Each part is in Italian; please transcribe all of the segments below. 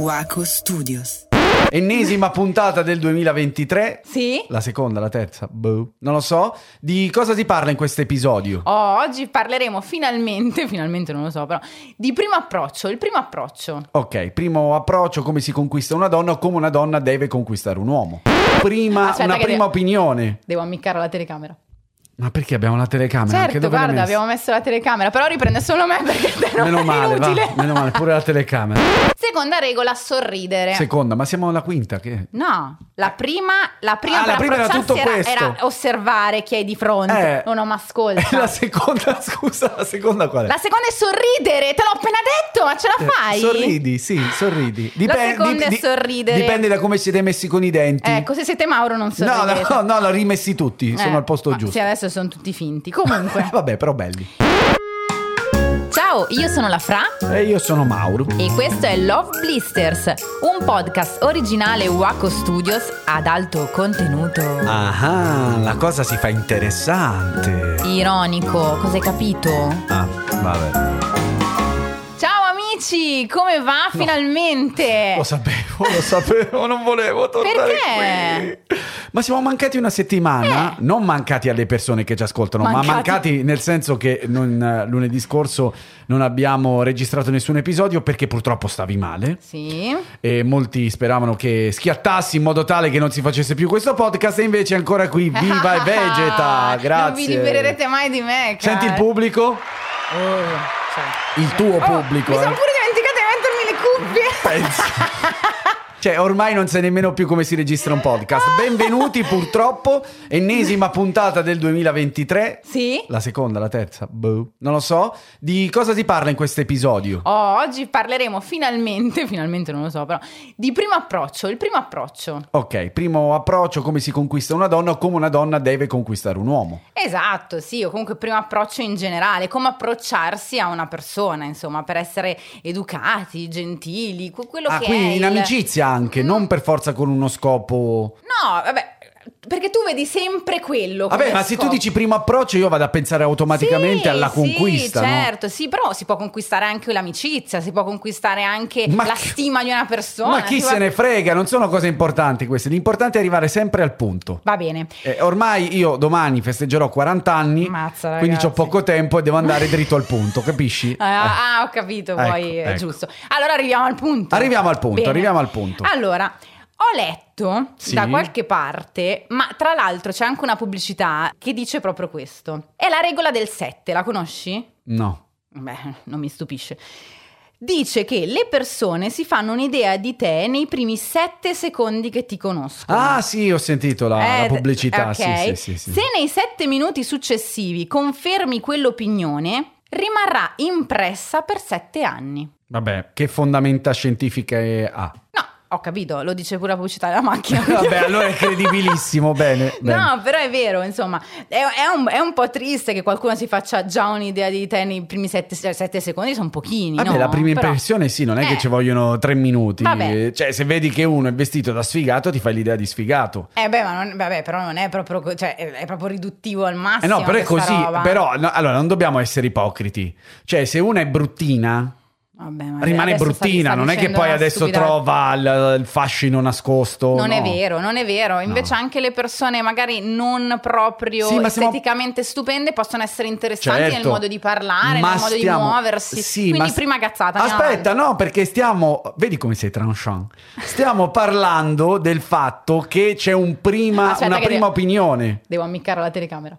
Waco Studios. Ennesima puntata del 2023. Sì? La seconda, la terza, boh, non lo so. Di cosa si parla in questo episodio? Oh, oggi parleremo finalmente, finalmente non lo so, però, di primo approccio, il primo approccio. Ok, primo approccio, come si conquista una donna o come una donna deve conquistare un uomo. Prima, Aspetta una prima devo- opinione. Devo ammiccare la telecamera. Ma perché abbiamo la telecamera? Anche certo, dove l'hai guarda, abbiamo messo la telecamera, però riprende solo me perché te non Meno è male, va, meno male, pure la telecamera. Seconda regola, sorridere. Seconda, ma siamo alla quinta, che? No, la prima, la prima Ah, la prima era tutto questo. era osservare chi hai di fronte. Eh. Non ho ma ascolta. La seconda, scusa, la seconda qual è? La seconda è sorridere, te l'ho appena ce la Eh, fai? Sorridi, sì, sorridi. seconda è sorridere. Dipende da come siete messi con i denti. Ecco, se siete Mauro non no, sorridete. no, no, l'ho rimessi tutti, sono Eh, al posto giusto. Sì, adesso sono tutti finti. Comunque, Vabbè, però belli. ciao, io sono la Fra E io sono Mauro. e questo è Love Blisters, un podcast originale Waco Studios ad alto contenuto. Ah, la cosa si fa interessante. Ironico, cosa hai capito? Ah, vabbè. Amici, come va finalmente? Lo sapevo, lo sapevo, non volevo tornare Perché? qui. Ma siamo mancati una settimana, non mancati alle persone che ci ascoltano, ma Mancati. mancati nel senso che non- eh, lunedì scorso non abbiamo registrato nessun episodio perché purtroppo stavi male. Sì. E molti speravano che schiattassi in modo tale che non si facesse più questo podcast e invece è ancora qui, viva e vegeta, grazie. Non vi libererete mai di me. Senti il cara. pubblico? Oh. Il tuo Oh, pubblico. Mi eh. sono pure dimenticata di mettermi le cuffie. Pensa. Cioè, ormai non sai nemmeno più come si registra un podcast. Benvenuti, purtroppo, ennesima puntata del 2023. Sì? La seconda, la terza, boh, non lo so. Di cosa si parla in questo episodio? Oh, oggi parleremo finalmente, finalmente non lo so, però, di primo approccio, il primo approccio. Ok, primo approccio, come si conquista una donna o come una donna deve conquistare un uomo. Esatto, sì, o comunque primo approccio in generale, come approcciarsi a una persona, insomma, per essere educati, gentili, que- quello Ah, che è quindi in il- amicizia anche, non per forza con uno scopo... No, vabbè, perché tu vedi sempre quello. Vabbè, ma se tu scopo. dici primo approccio io vado a pensare automaticamente Sì, alla sì, conquista, no? certo, sì, però si può conquistare anche l'amicizia, si può conquistare anche Ma la stima di una persona. Ma chi se può- ne frega, non sono cose importanti queste, l'importante è arrivare sempre al punto. Va bene. Eh, ormai io domani festeggerò 40 anni, Mazza, quindi ho poco tempo e devo andare dritto al punto, capisci? Ah, ah, ho capito, Ecco, poi è ecco. giusto. Allora arriviamo al punto. Arriviamo al punto, Bene. arriviamo al punto. Allora, ho letto Sì. da qualche parte, ma tra l'altro c'è anche una pubblicità che dice proprio questo. È la regola del 7, la conosci? No. Beh, non mi stupisce. Dice che le persone si fanno un'idea di te nei primi 7 secondi che ti conoscono. Ah sì, ho sentito la, la Eh, pubblicità, ok. sì, sì, sì, sì. Se nei sette minuti successivi confermi quell'opinione, rimarrà impressa per sette anni. Vabbè, che fondamenta scientifiche ha? Ho capito, lo dice pure la pubblicità della macchina. Vabbè, allora è credibilissimo, bene. bene. No, però è vero, insomma, è, è un, è un po' triste che qualcuno si faccia già un'idea di te nei primi sette, sette secondi, sono pochini, Vabbè, no? la prima Però- impressione sì, non è che Eh. ci vogliono tre minuti. Vabbè. Cioè, se vedi che uno è vestito da sfigato, ti fai l'idea di sfigato. Eh beh, ma non, vabbè, però non è proprio, cioè, è, proprio riduttivo al Eh massimo. no, però è così. roba. Però, no, allora, non dobbiamo essere ipocriti. Cioè, se una è bruttina, Vabbè, ma rimane bruttina. non è che poi adesso stupidata. trova il, il fascino nascosto. Non è no. vero, non è vero. Invece anche le persone magari non proprio Sì, ma siamo- esteticamente stupende possono essere interessanti nel Certo. modo di parlare, Ma nel modo stiamo- di muoversi. Sì, Quindi ma- prima cazzata. Aspetta, no, perché stiamo. Vedi come sei tranchant. Stiamo parlando del fatto che c'è un prima, una prima devo- opinione. Devo ammiccare la telecamera.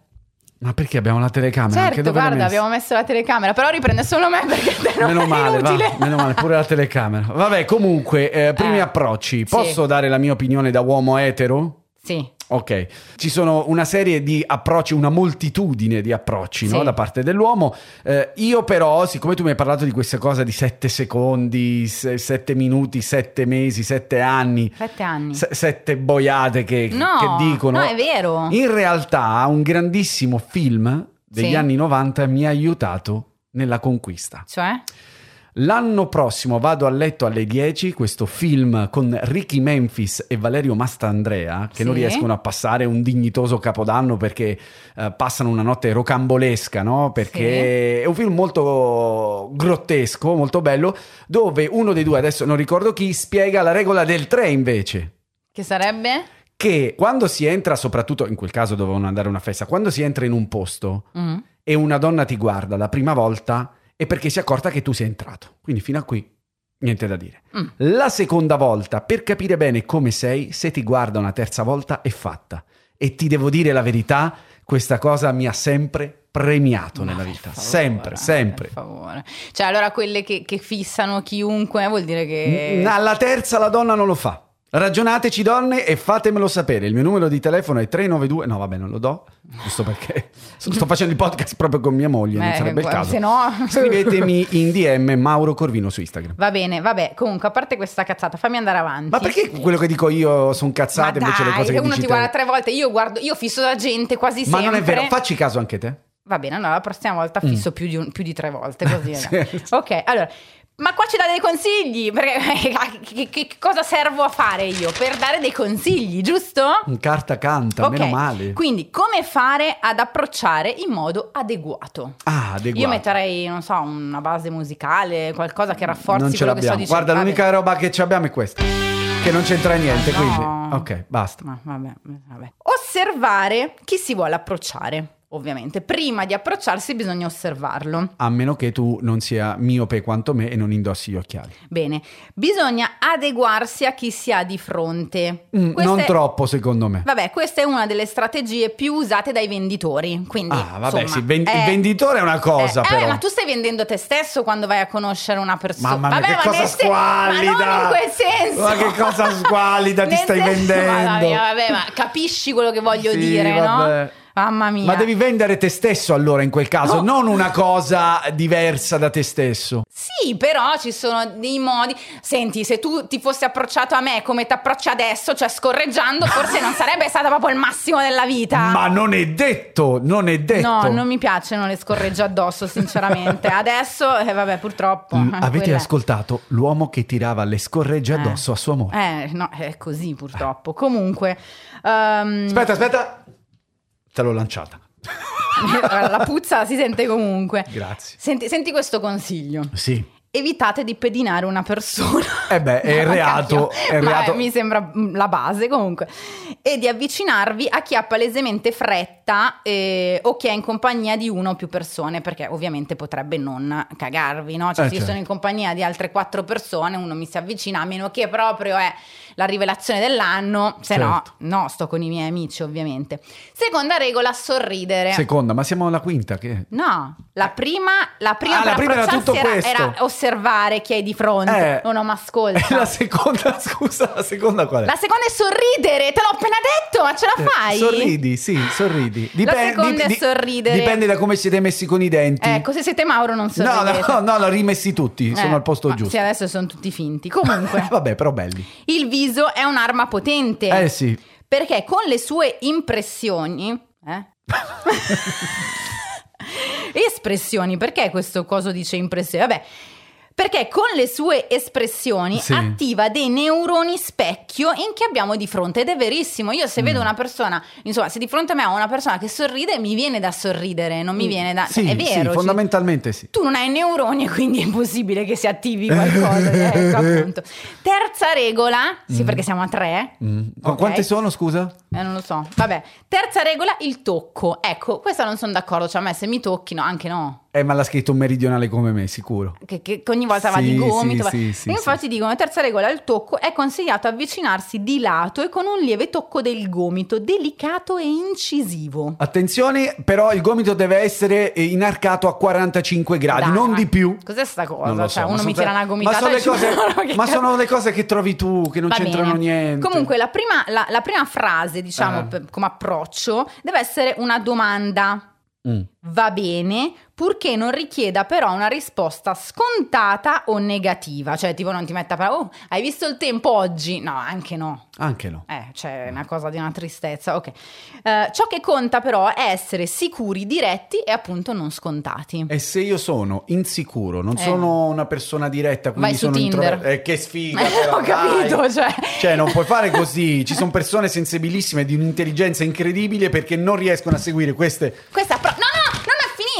Ma perché abbiamo la telecamera? Anche certo, guarda, abbiamo messo la telecamera, però riprende solo me perché te non Meno è male, va, meno male, pure la telecamera. Vabbè, comunque, eh, primi Eh, approcci. sì. Posso dare la mia opinione da uomo etero? Sì. Ok, ci sono una serie di approcci, una moltitudine di approcci no, Sì. da parte dell'uomo. Eh, io però, siccome tu mi hai parlato di questa cosa di sette secondi, se- sette minuti, sette mesi, sette anni, Sette anni. se- sette boiate che, No, che dicono, no, è vero. in realtà un grandissimo film degli Sì. anni 90 mi ha aiutato nella conquista. Cioè? L'anno prossimo vado a letto alle 10, questo film con Ricky Memphis e Valerio Mastandrea, che Sì. non riescono a passare un dignitoso capodanno perché eh, passano una notte rocambolesca, no? Perché è un film molto grottesco, molto bello, dove uno dei due, adesso non ricordo chi, spiega la regola del 3 invece. Che sarebbe? Che quando si entra, soprattutto in quel caso dovevano andare a una festa, quando si entra in un posto Mm. e una donna ti guarda la prima volta è perché si è accorta che tu sei entrato. Quindi fino a qui niente da dire. Mm. La seconda volta, per capire bene come sei, se ti guarda una terza volta è fatta. E ti devo dire la verità, questa cosa mi ha sempre premiato nella Ma vita. per favore, sempre, sempre. Per favore. Cioè, allora quelle che, che fissano chiunque vuol dire che. Alla terza la donna non lo fa. Ragionateci donne e fatemelo sapere. Il mio numero di telefono è 392. No, vabbè, non lo do. Giusto perché sto facendo il podcast proprio con mia moglie, non Eh, sarebbe il caso. Se no. Scrivetemi in DM Mauro Corvino su Instagram. Va bene, vabbè. Comunque, a parte questa cazzata, fammi andare avanti. Ma perché quello che dico io sono Ma cazzate invece le dai, cose che uno ti te? guarda tre volte, io guardo, io fisso la gente quasi Ma sempre. non è vero, facci caso anche te. Va bene, allora la prossima volta fisso più, di un- più di tre volte, così. Sì. Ok, allora. Ma qua ci dà dei consigli, perché che, che- cosa servo a fare io? Per dare dei consigli, giusto? Un carta canta, Ok, meno male. Quindi come fare ad approcciare in modo adeguato? Ah, adeguato. Io metterei, non so, una base musicale, qualcosa che rafforzi non ce quello che sto l'abbiamo. dicendo. Guarda, l'unica roba che ci abbiamo è questa. Che non c'entra niente, No. quindi. Ok, basta. Ma vabbè, vabbè. Osservare chi si vuole approcciare, ovviamente. Prima di approcciarsi bisogna osservarlo. A meno che tu non sia miope quanto me e non indossi gli occhiali. Bene, bisogna adeguarsi a chi si ha di fronte. Mm, non è- troppo, secondo me. Vabbè, questa è una delle strategie più usate dai venditori. Quindi, Ah, vabbè, insomma, sì, ven- eh, il venditore è una cosa, eh, eh, però. ma tu stai vendendo te stesso quando vai a conoscere una persona. Mamma mia, Vabbè, che ma cosa squallida! Ma non in quel senso. Ma che cosa squallida ti stai senso- vendendo? Mia, vabbè, ma capisci quello che voglio Sì, dire, vabbè. no? Mamma mia. Ma devi vendere te stesso allora in quel caso, No. non una cosa diversa da te stesso. Sì, però ci sono dei modi. Senti, se tu ti fossi approcciato a me come ti approcci adesso, cioè scorreggiando, forse non sarebbe stato proprio il massimo della vita. Ma non è detto, non è detto. No, non mi piacciono le scorregge addosso, sinceramente. Adesso, eh, vabbè, purtroppo. Eh, Avete quella- ascoltato l'uomo che tirava le scorregge Eh. addosso a sua moglie? Eh, no, è così purtroppo. Comunque, ehm, Aspetta, aspetta. Te l'ho lanciata. la puzza si sente comunque. Grazie. Senti, senti questo consiglio. Sì. Evitate di pedinare una persona. Eh beh, è Ma reato, è ma reato. mi sembra mm, la base comunque. E di avvicinarvi a chi ha palesemente fretta eh, o chi è in compagnia di una o più persone, perché ovviamente potrebbe non cagarvi, no? Cioè, Eh, se io certo. sono in compagnia di altre quattro persone, uno mi si avvicina, a meno che proprio è la rivelazione dell'anno, se Certo. no, no, sto con i miei amici ovviamente. Seconda regola, sorridere. Seconda, ma siamo alla quinta che... No, la prima, la prima Ah, la prima era tutto era, questo. era osservare chi hai di fronte. Eh. No, no, ma ascolta. La seconda, scusa, la seconda qual è? La seconda è sorridere, te l'ho appena detto, ma ce la Eh, fai? Sorridi, sì, sorridi. Dipen- seconda è sorridere. Dipende da come siete messi con i denti. Ecco, se siete Mauro non no, sorridete. no, no, l'ho rimessi tutti, sono Eh, al posto giusto. Sì, adesso sono tutti finti. Comunque, Vabbè, però belli. il viso è un'arma potente. Eh sì. Perché con le sue impressioni... Eh? Espressioni, perché questo coso dice impressioni? Vabbè, perché con le sue espressioni Sì. attiva dei neuroni specchio in che abbiamo di fronte ed è verissimo. Io se vedo Mm. una persona, insomma, se di fronte a me ho una persona che sorride, mi viene da sorridere, non mi viene da... Mm. Sì, è sì, vero. ci- fondamentalmente sì. tu non hai neuroni e quindi è impossibile che si attivi qualcosa. ecco, appunto. Terza regola, sì, perché siamo a tre. Mm. Qu- Ok. Quante sono, scusa? Eh, non lo so. Vabbè. Terza regola, il tocco. Ecco, questa non sono d'accordo. Cioè, a me se mi tocchi, no, anche no. Eh, ma l'ha scritto un meridionale come me, sicuro. Che, che ogni volta va Sì, di gomito. sì, va- sì, infatti dicono: terza regola, il tocco è consigliato avvicinarsi di lato e con un lieve tocco del gomito, delicato e incisivo. Attenzione, però il gomito deve essere eh, inarcato a 45 gradi, Dai, non di più. Cos'è sta cosa? Cioè, so, ma uno mi tira una gomitata Ma sono, le cose, che ma sono le cose che trovi tu, che non Va c'entrano bene. niente. Comunque, la prima, la- la prima frase, diciamo, Eh. per- come approccio, deve essere una domanda. Mm. Va bene, purché non richieda però una risposta scontata o negativa, cioè tipo non ti metta per oh, hai visto il tempo oggi? No, anche no. Anche no. Eh, c'è una cosa di una tristezza, ok. Eh, ciò che conta però è essere sicuri, diretti e appunto non scontati. E se io sono insicuro, non Eh. sono una persona diretta, quindi Vai sono intro- eh, che sfiga, però, ho capito, dai. cioè. Cioè, non puoi fare così. Ci sono persone sensibilissime di un'intelligenza incredibile perché non riescono a seguire queste. Questa è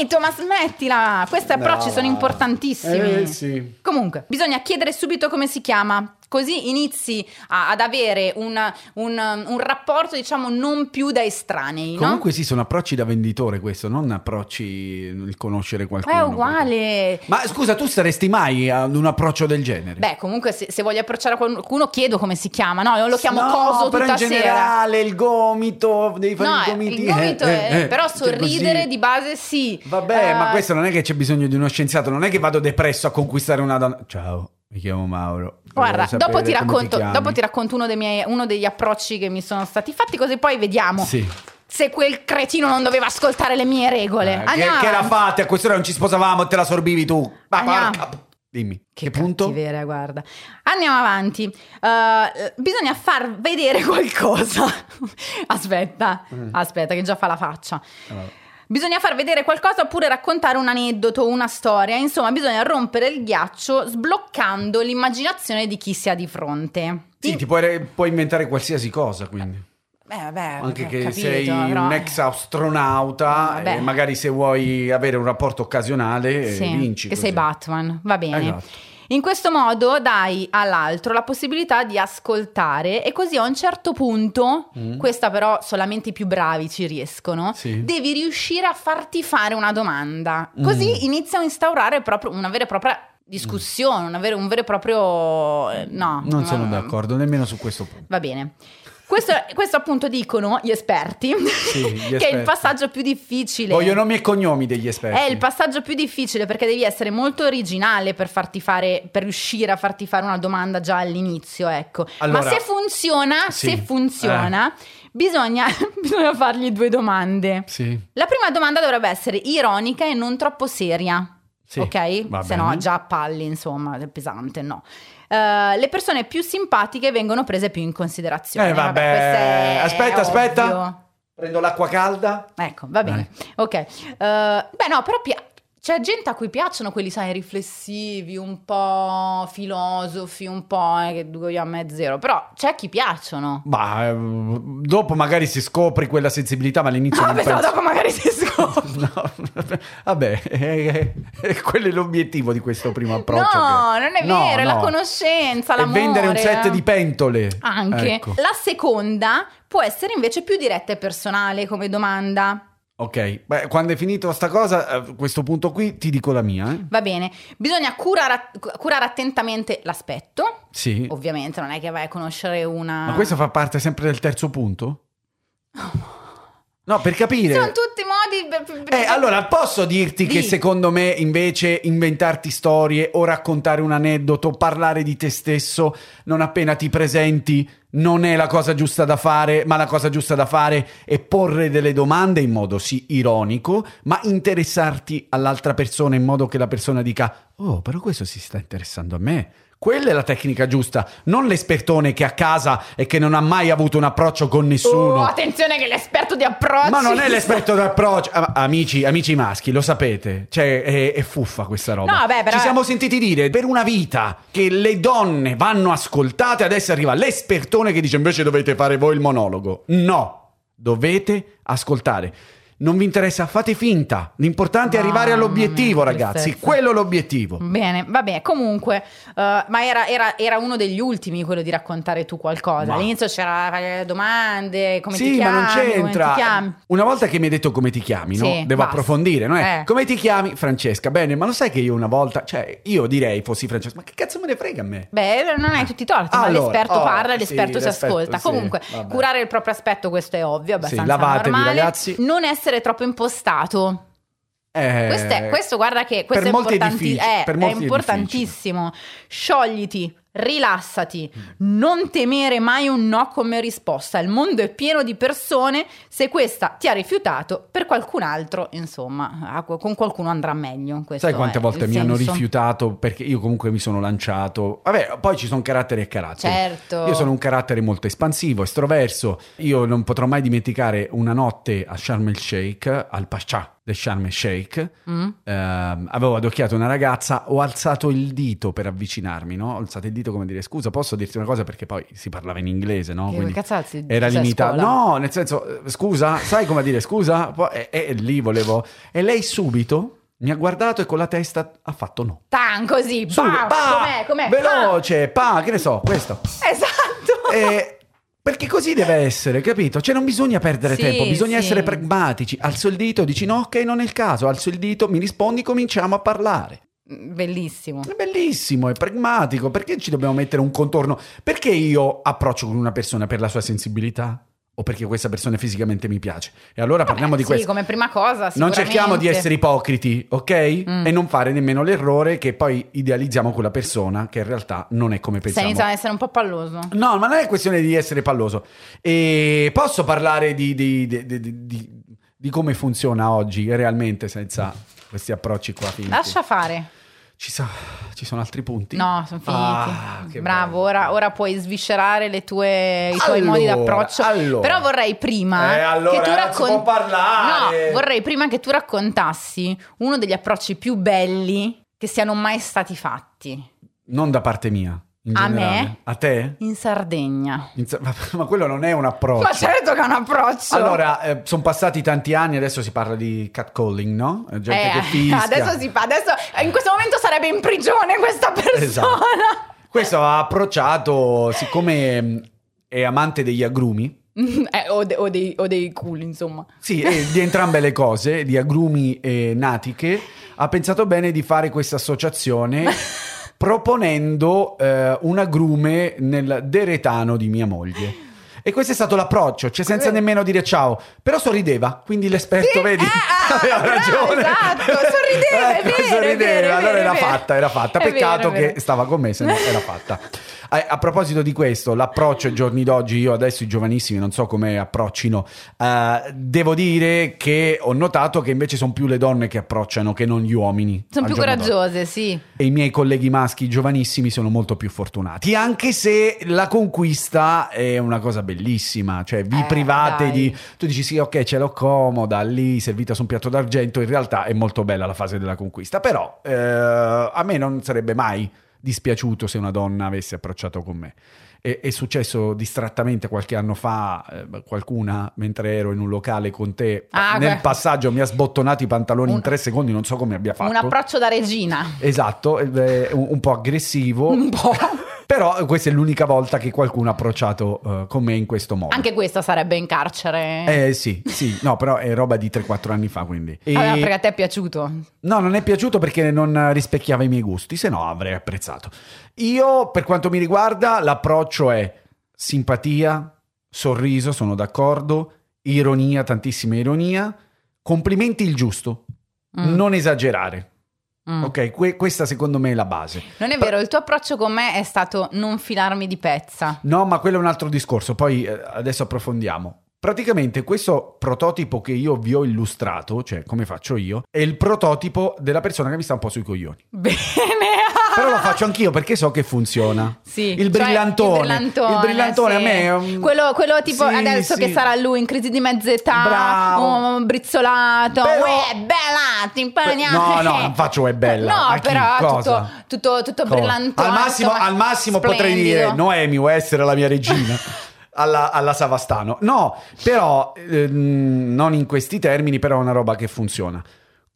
finito, ma smettila. Questi approcci No. sono importantissimi. Eh, sì. Comunque, bisogna chiedere subito come si chiama. Così inizi a- ad avere un, un- un rapporto, diciamo, non più da estranei. no? Comunque sì, sono approcci da venditore questo, non approcci il conoscere qualcuno. è uguale. Ma scusa, tu saresti mai ad un approccio del genere? Beh, comunque, se, se voglio approcciare qualcuno, chiedo come si chiama. No, io lo chiamo no, coso però tutta in sera. generale il gomito, devi fare No, i gomiti. il gomito eh, è, eh, però cioè sorridere così. di base sì. Vabbè, Eh, ma questo non è che c'è bisogno di uno scienziato, non è che vado depresso a conquistare una donna. Ciao, mi chiamo Mauro. Guarda, dopo ti, racconto, chiami. dopo ti racconto uno, dei miei- uno degli approcci che mi sono stati fatti, così poi vediamo Sì. se quel cretino non doveva ascoltare le mie regole. Eh, che, Andiamo che avanti. fate? A quest'ora non ci sposavamo e te la sorbivi tu. Ma porca- Dimmi, che, Che, punto? cattiveria, guarda. Andiamo avanti. Uh, bisogna far vedere qualcosa. aspetta, Mm. aspetta, che già fa la faccia. Allora. Bisogna far vedere qualcosa oppure raccontare un aneddoto, una storia. Insomma, bisogna rompere il ghiaccio sbloccando l'immaginazione di chi si ha di fronte. Sì, ti puoi, puoi inventare qualsiasi cosa, quindi. Beh, vabbè, Anche che capito, sei però- un ex astronauta Vabbè. e magari se vuoi avere un rapporto occasionale eh, Sì, vinci. che così. sei Batman, va bene. Esatto. In questo modo dai all'altro la possibilità di ascoltare e così a un certo punto, Mm. questa però solamente i più bravi ci riescono, Sì. devi riuscire a farti fare una domanda. Così Mm. inizia a instaurare proprio una vera e propria discussione, una vera- un vero e proprio... eh, No. Non sono no, d'accordo nemmeno su questo punto. Va bene. Questo, questo appunto dicono gli esperti, gli che è il passaggio più difficile. Voglio nomi e cognomi degli esperti. È il passaggio più difficile perché devi essere molto originale per farti fare, per riuscire a farti fare una domanda già all'inizio, ecco. Allora- Ma se funziona, Sì. se funziona, bisogna, bisogna fargli due domande. Sì. La prima domanda dovrebbe essere ironica e non troppo seria. Sì, ok? Se no già palli, insomma, è pesante, no. Eh, le persone più simpatiche vengono prese più in considerazione. Eh, vabbè. questo è Aspetta, aspetta. Prendo l'acqua calda. Ecco, va bene. Ok. Eh, beh, no, però pia- c'è gente a cui piacciono quelli, sai, riflessivi, un po' filosofi, un po' eh, che due a me zero. Però c'è a chi piacciono. Ma eh, dopo magari si scopri quella sensibilità, ma all'inizio Ah, non penso... dopo magari si scopre. No, vabbè, eh, eh, quello è l'obiettivo di questo primo approccio. No, che- non è No, vero, è la no. conoscenza, È l'amore. vendere un set di pentole. Anche. Ecco. La seconda può essere invece più diretta e personale come domanda. Ok, beh, quando è finito sta cosa, a questo punto qui ti dico la mia. Eh? Va bene, bisogna curare, curare attentamente l'aspetto. Sì. Ovviamente non è che vai a conoscere una... Ma questo fa parte sempre del terzo punto? No, per capire. Sono tutti modi... per- per- Eh, allora posso dirti che Di. secondo me invece inventarti storie o raccontare un aneddoto, parlare di te stesso non appena ti presenti non è la cosa giusta da fare, ma la cosa giusta da fare è porre delle domande in modo sì ironico, ma interessarti all'altra persona in modo che la persona dica "Oh, però questo si sta interessando a me". Quella è la tecnica giusta, non l'espertone che è a casa e che non ha mai avuto un approccio con nessuno. Oh, attenzione che l'esperto di approcci... Ma non è l'esperto d'approccio. Ah, Amici, amici maschi, lo sapete. Cioè, è, è fuffa questa roba. No, vabbè, però- Ci siamo sentiti dire per una vita che le donne vanno ascoltate, adesso arriva l'espertone che dice invece dovete fare voi il monologo. No, dovete ascoltare. Non vi interessa, fate finta. L'importante è arrivare all'obiettivo, ragazzi. tristezza. Quello è l'obiettivo. Bene, vabbè, comunque, eh, ma era, era- era uno degli ultimi quello di raccontare tu qualcosa. Ma- All'inizio c'era domande, come sì, ti chiami, ma non c'entra. Una volta che mi hai detto come ti chiami, no? Sì, Devo basta. approfondire, no? Eh. Come ti chiami? Francesca. Bene, ma lo sai che io una volta, cioè, io direi fossi Francesca, ma che cazzo me ne frega a me? Beh, non hai tutti i torti, ma Allora, l'esperto oh, parla l'esperto sì, si ascolta. sì, Comunque, vabbè. curare il proprio aspetto, questo è ovvio, abbastanza lavatevi, normale. ragazzi. Non essere troppo impostato. Eh, Questo, è, questo guarda che questo è, è importanti- eh, è è importantissimo. Sciogliti rilassati, non temere mai un no come risposta. Il mondo è pieno di persone, se questa ti ha rifiutato, per qualcun altro, insomma, con qualcuno andrà meglio. Questo Sai quante volte mi senso. hanno rifiutato perché io comunque mi sono lanciato. Vabbè, poi ci sono caratteri e caratteri. Certo. Io sono un carattere molto espansivo, estroverso. Io non potrò mai dimenticare una notte a Sharm el Sheikh, al Pascià del Sharm el Sheikh. Mm? Eh, avevo adocchiato una ragazza, ho alzato il dito per avvicinarmi, no? Ho alzato il dito come dire scusa, posso dirti una cosa perché poi si parlava in inglese, no? Quindi cazzazzi, era limitato. No, nel senso, eh, scusa, sai come dire scusa? Poi, e, e lì volevo... E lei subito mi ha guardato e con la testa ha fatto no. Tan così, Subito, pa, pa, com'è, com'è? veloce, pa, che ne so, questo. Pa. Esatto. Eh, perché così deve essere, capito? Cioè non bisogna perdere Sì, tempo, bisogna sì. essere pragmatici. Alzo il dito, dici no, ok, non è il caso. Alzo il dito, mi rispondi, cominciamo a parlare. Bellissimo. È bellissimo, è pragmatico. Perché ci dobbiamo mettere un contorno? Perché io approccio con una persona per la sua sensibilità? O perché questa persona fisicamente mi piace? E allora parliamo di sì, questo. come prima cosa, Non cerchiamo di essere ipocriti, ok? Mm. E non fare nemmeno l'errore che poi idealizziamo quella persona che in realtà non è come Stai pensiamo. iniziando ad essere un po' palloso. No, ma non è questione di essere palloso. E posso parlare di, di- di- di- di- di- di come funziona oggi realmente senza questi approcci qua finti? Lascia fare. Ci, sa- ci sono altri punti? No, sono finiti. Ah, Bravo, ora, ora puoi sviscerare le tue- i tuoi Allora, modi d'approccio. allora. Però vorrei prima Eh, allora, che tu può parlare. No, vorrei prima che tu raccontassi uno degli approcci più belli che siano mai stati fatti Non da parte mia. A me? A te? in Sardegna. In Ma, ma quello non è un approccio. Ma certo che è un approccio. Allora, sono passati tanti anni, adesso si parla di catcalling, no? Gente Eh, che fischia. adesso si fa, adesso in questo momento sarebbe in prigione questa persona. Esatto. Questo ha approcciato, siccome mh, è amante degli agrumi, Eh, o, de- o dei, o dei culi, insomma. sì, e di entrambe le cose, di agrumi e natiche, ha pensato bene di fare questa associazione proponendo eh, un agrume nel deretano di mia moglie. E questo è stato l'approccio, cioè senza Que- nemmeno dire ciao, però sorrideva, quindi l'esperto, Sì, vedi, eh, ah, aveva bravo, ragione. esatto, sorrideva, Ecco, vero, sorrideva, vero, allora era fatta, era fatta. Peccato che stava con me, se no era fatta. A, a proposito di questo, l'approccio ai giorni d'oggi, io adesso i giovanissimi non so come approccino, eh, devo dire che ho notato che invece sono più le donne che approcciano che non gli uomini. Sono più giorno d'oggi. coraggiose, sì. E i miei colleghi maschi giovanissimi sono molto più fortunati, anche se la conquista è una cosa bellissima, cioè vi Eh, private dai. di... Tu dici sì, ok, ce l'ho comoda, lì servita su un piatto d'argento, in realtà è molto bella la fase della conquista, però eh, a me non sarebbe mai dispiaciuto se una donna avesse approcciato con me. È, è successo distrattamente qualche anno fa, eh, qualcuna, mentre ero in un locale con te, Ah, nel beh. passaggio mi ha sbottonato i pantaloni in Un- tre secondi, non so come abbia fatto. Un approccio da regina. Esatto, eh, un, un po' aggressivo. Un po'. Però questa è l'unica volta che qualcuno ha approcciato eh, con me in questo modo. Anche questa sarebbe in carcere. Eh sì, sì, no, però è roba di 3-4 anni fa, quindi. E- Allora, perché a te è piaciuto? No, non è piaciuto perché non rispecchiava i miei gusti, se no avrei apprezzato. Io, per quanto mi riguarda, l'approccio è simpatia, sorriso, sono d'accordo, ironia, tantissima ironia, complimenti il giusto, Mm. non esagerare. Mm. Ok, que- questa secondo me è la base. Non è vero, il tuo approccio con me è stato non filarmi di pezza. No, ma quello è un altro discorso, poi eh, adesso approfondiamo. Praticamente questo prototipo che io vi ho illustrato, cioè come faccio io, è il prototipo della persona che mi sta un po' sui coglioni. Bene. Però lo faccio anch'io perché so che funziona. Sì, il cioè, brillantone. il brillantone, Il brillantone sì. a me è un- quello, quello tipo Sì, adesso sì. che sarà lui in crisi di mezza età, Bravo. un brizzolato, Però- uè, bella, ti impariamo. No, no, non faccio uè bella. No, A chi? però Cosa? tutto, tutto, tutto brillantone. Al massimo, insomma, al massimo potrei dire Noemi vuoi essere la mia regina. Alla, alla Savastano, no, però ehm, non in questi termini, però è una roba che funziona.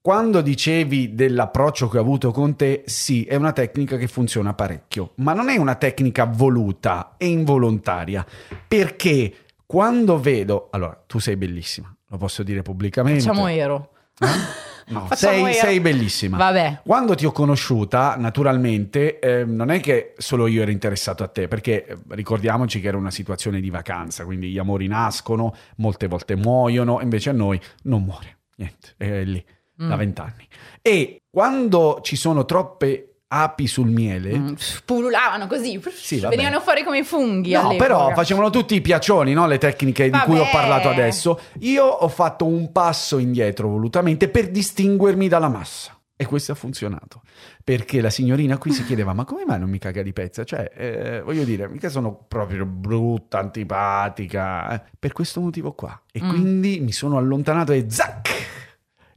Quando dicevi dell'approccio che ho avuto con te, sì, è una tecnica che funziona parecchio, ma non è una tecnica voluta, è involontaria. Perché quando vedo, allora tu sei bellissima, lo posso dire pubblicamente. Facciamo ero. No, Facciamo sei, ero. sei bellissima. Vabbè. Quando ti ho conosciuta, naturalmente, eh, non è che solo io ero interessato a te, perché eh, ricordiamoci che era una situazione di vacanza, quindi gli amori nascono, molte volte muoiono, invece a noi non muore, niente, è lì, da Mm. vent'anni. E quando ci sono troppe api sul miele. Mm, pululavano così, Sì, vabbè. venivano fuori come i funghi. No, all'epoca. però facevano tutti i piacioni, no? le tecniche di cui ho Vabbè. parlato adesso. Io ho fatto un passo indietro volutamente per distinguermi dalla massa. E questo ha funzionato. Perché la signorina qui si chiedeva: Ma come mai non mi caga di pezza? Cioè, eh, voglio dire, mica sono proprio brutta, antipatica. eh. Per questo motivo qua. E Mm. quindi mi sono allontanato e zac!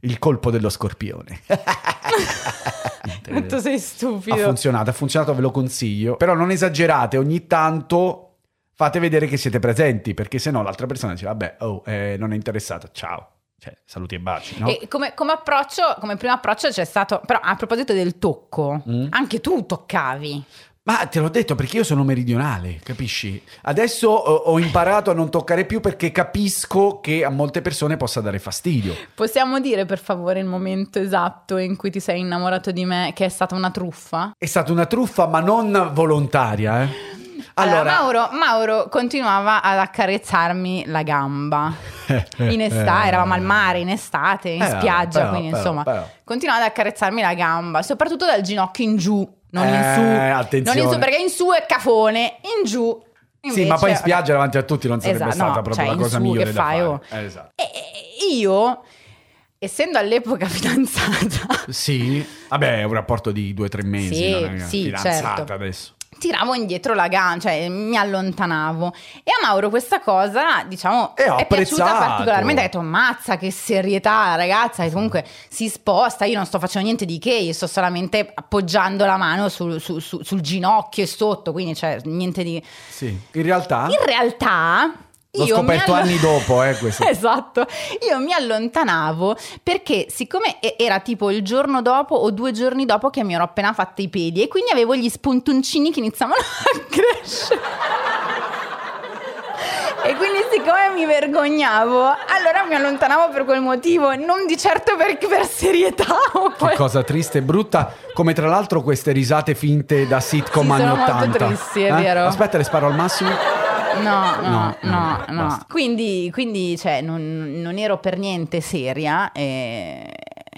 Il colpo dello scorpione. Quanto sei Ha stupido. funzionato, ha funzionato, ve lo consiglio. Però non esagerate, ogni tanto fate vedere che siete presenti, perché se no l'altra persona dice, vabbè, oh, eh, non è interessato, ciao. Cioè, saluti e baci, no? E come, come approccio, come primo approccio c'è stato, però a proposito del tocco, Mm. anche tu toccavi. Ma te l'ho detto perché io sono meridionale, capisci? Adesso ho, ho imparato a non toccare più perché capisco che a molte persone possa dare fastidio. Possiamo dire per favore il momento esatto in cui ti sei innamorato di me, che è stata una truffa? È stata una truffa, ma non volontaria, eh. Allora, Mauro, Mauro continuava ad accarezzarmi la gamba. In estate, eravamo al mare in estate, in Eh, spiaggia, però, quindi però, insomma, però. continuava ad accarezzarmi la gamba, soprattutto dal ginocchio in giù, non in Eh, su. attenzione. Non in su perché in su è cafone, in giù Sì, invece- ma poi in spiaggia davanti a tutti non sarebbe Esatto, stata no, proprio cioè, la in cosa migliore che da fai, fare. oh? Eh, esatto. E e io, essendo all'epoca fidanzata, Sì, vabbè, è un rapporto di due o tre mesi, Sì, sì, fidanzata certo. adesso. Tiravo indietro la gamba, cioè mi allontanavo. E a Mauro questa cosa, diciamo, ho è piaciuta particolarmente. Ha detto, mazza, che serietà, ragazza, che comunque si sposta. Io non sto facendo niente di che, io sto solamente appoggiando la mano sul, su- su- sul ginocchio e sotto, quindi cioè niente di... Sì, in realtà In realtà... l'ho io scoperto allo- anni dopo, eh, questo. Esatto, io mi allontanavo perché siccome era tipo il giorno dopo o due giorni dopo che mi ero appena fatta i piedi e quindi avevo gli spuntoncini che iniziavano a crescere. E quindi siccome mi vergognavo, allora mi allontanavo per quel motivo, non di certo per, per serietà o Che cosa triste e brutta, come tra l'altro queste risate finte da sitcom Sì, anni sono molto 80. tristi, è vero. Aspetta, le sparo al massimo. No, no, No, no, no, no. Quindi, quindi cioè, non, non ero per niente seria e...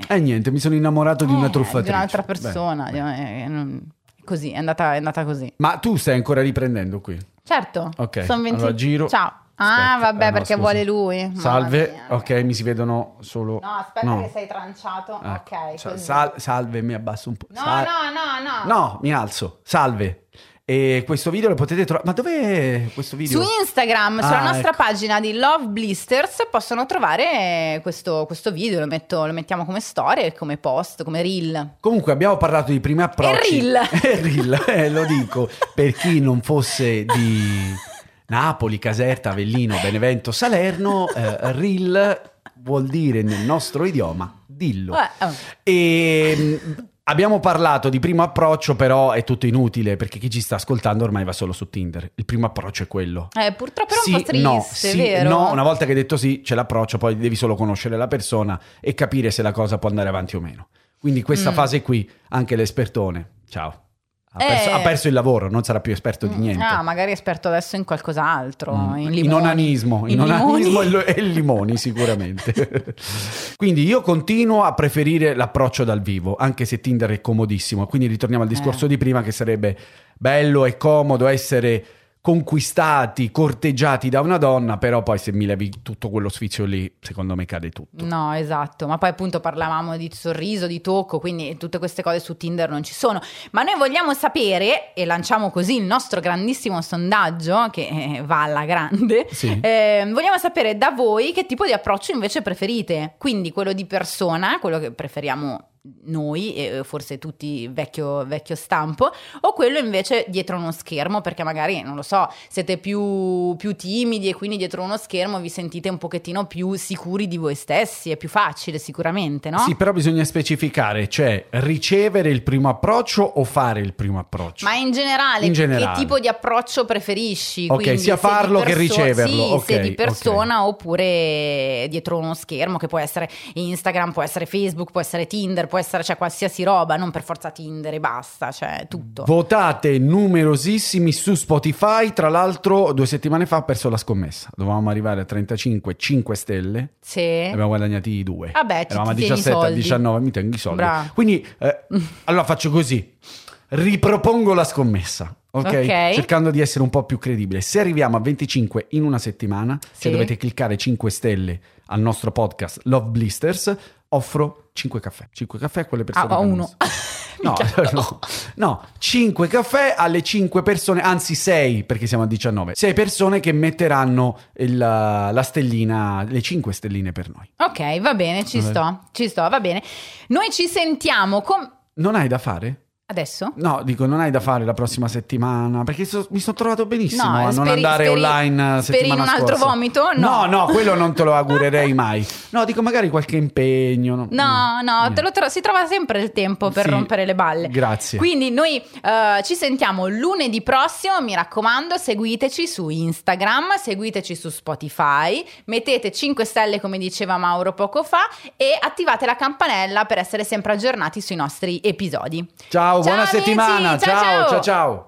E niente, mi sono innamorato di una Eh, truffatrice. di un'altra Beh, persona. beh. eh, non- Così, è andata, è andata così. Ma tu stai ancora riprendendo qui? Certo. Ok, Son 20 allora giro. Ciao. Ah, Aspetta, vabbè, eh, no, perché scusa. vuole lui. Salve, mia. ok, mi si vedono solo... No, aspetta No. che sei tranciato. Ecco. Ok, sal- salve, mi abbasso un po'. No, Sal- no, no, no. No, mi alzo. Salve. E questo video lo potete trovare... Ma dov'è questo video? Su Instagram, sulla Ah, nostra ecco. pagina di Love Blisters, possono trovare questo, questo video. Lo, metto- lo mettiamo come storia, come post, come reel. Comunque abbiamo parlato di primi approcci. reel. È reel, eh, lo dico. Per chi non fosse di Napoli, Caserta, Avellino, Benevento, Salerno, eh, reel vuol dire nel nostro idioma dillo. Eh, oh. E mh, abbiamo parlato di primo approccio, però è tutto inutile perché chi ci sta ascoltando ormai va solo su Tinder. Il primo approccio è quello. Eh, purtroppo è un po' triste, no, sì, vero? no, una volta che hai detto sì, c'è l'approccio, poi devi solo conoscere la persona e capire se la cosa può andare avanti o meno. Quindi questa Mm. fase qui, anche l'espertone, ciao. Ha, perso, Eh. ha perso il lavoro, non sarà più esperto di niente. Ah, magari è esperto adesso in qualcos'altro. Mm. In, In limoni. onanismo, in, In onanismo e, limoni. lo- e limoni sicuramente. quindi io continuo a preferire l'approccio dal vivo, anche se Tinder è comodissimo. Quindi ritorniamo al discorso Eh. di prima che sarebbe bello e comodo essere conquistati, corteggiati da una donna, però poi se mi levi tutto quello sfizio lì, secondo me cade tutto. No, esatto, ma poi appunto parlavamo di sorriso, di tocco, quindi tutte queste cose su Tinder non ci sono. Ma noi vogliamo sapere, e lanciamo così il nostro grandissimo sondaggio, che eh, va alla grande, Sì. eh, vogliamo sapere da voi che tipo di approccio invece preferite. Quindi quello di persona, quello che preferiamo noi, e forse tutti vecchio, vecchio stampo, o quello invece dietro uno schermo, perché magari, non lo so, siete più, più timidi e quindi dietro uno schermo vi sentite un pochettino più sicuri di voi stessi, è più facile sicuramente, no? Sì, però bisogna specificare, cioè ricevere il primo approccio o fare il primo approccio. Ma in generale, In generale. che tipo di approccio preferisci? Ok, Quindi sia farlo che perso- riceverlo, Sì, ok, se di persona oppure dietro uno schermo, che può essere Instagram, può essere Facebook, può essere Tinder, può essere cioè, qualsiasi roba, non per forza Tinder e basta, cioè tutto. Votate numerosissimi su Spotify. Tra l'altro, due settimane fa ho perso la scommessa. Dovevamo arrivare a 35, 5 stelle. Sì. Abbiamo guadagnati due. Vabbè, ti- Eravamo a ti tieni i 17, a soldi. 19, mi tengo i soldi. Bravo. Quindi, eh, allora faccio così. Ripropongo la scommessa. ok? Ok. Cercando di essere un po' più credibile. Se arriviamo a 25 in una settimana, se Sì. dovete cliccare 5 stelle al nostro podcast Love Blisters, offro 5 caffè. 5 caffè a quelle persone. Ah, hanno uno. No, no, no, 5 caffè alle 5 persone, anzi 6 perché siamo a 19. 6 persone che metteranno il- la stellina, le 5 stelline per noi. Ok, va bene, ci Vabbè. sto, ci sto, va bene. Noi ci sentiamo con... Non hai da fare? Adesso? No, dico, non hai da fare la prossima settimana perché so- mi sono trovato benissimo No, a non speri- andare speri- online eh, speri in un altro scorsa. vomito? No. no, no, quello non te lo augurerei mai. No, dico magari qualche impegno. No, No, no, niente. te lo tro- si trova sempre il tempo per Sì, rompere le balle. grazie. Quindi noi eh, ci sentiamo lunedì prossimo, mi raccomando, seguiteci su Instagram, seguiteci su Spotify, mettete 5 stelle come diceva Mauro poco fa e attivate la campanella per essere sempre aggiornati sui nostri episodi. Ciao, buona settimana. ciao, ciao. ciao. ciao.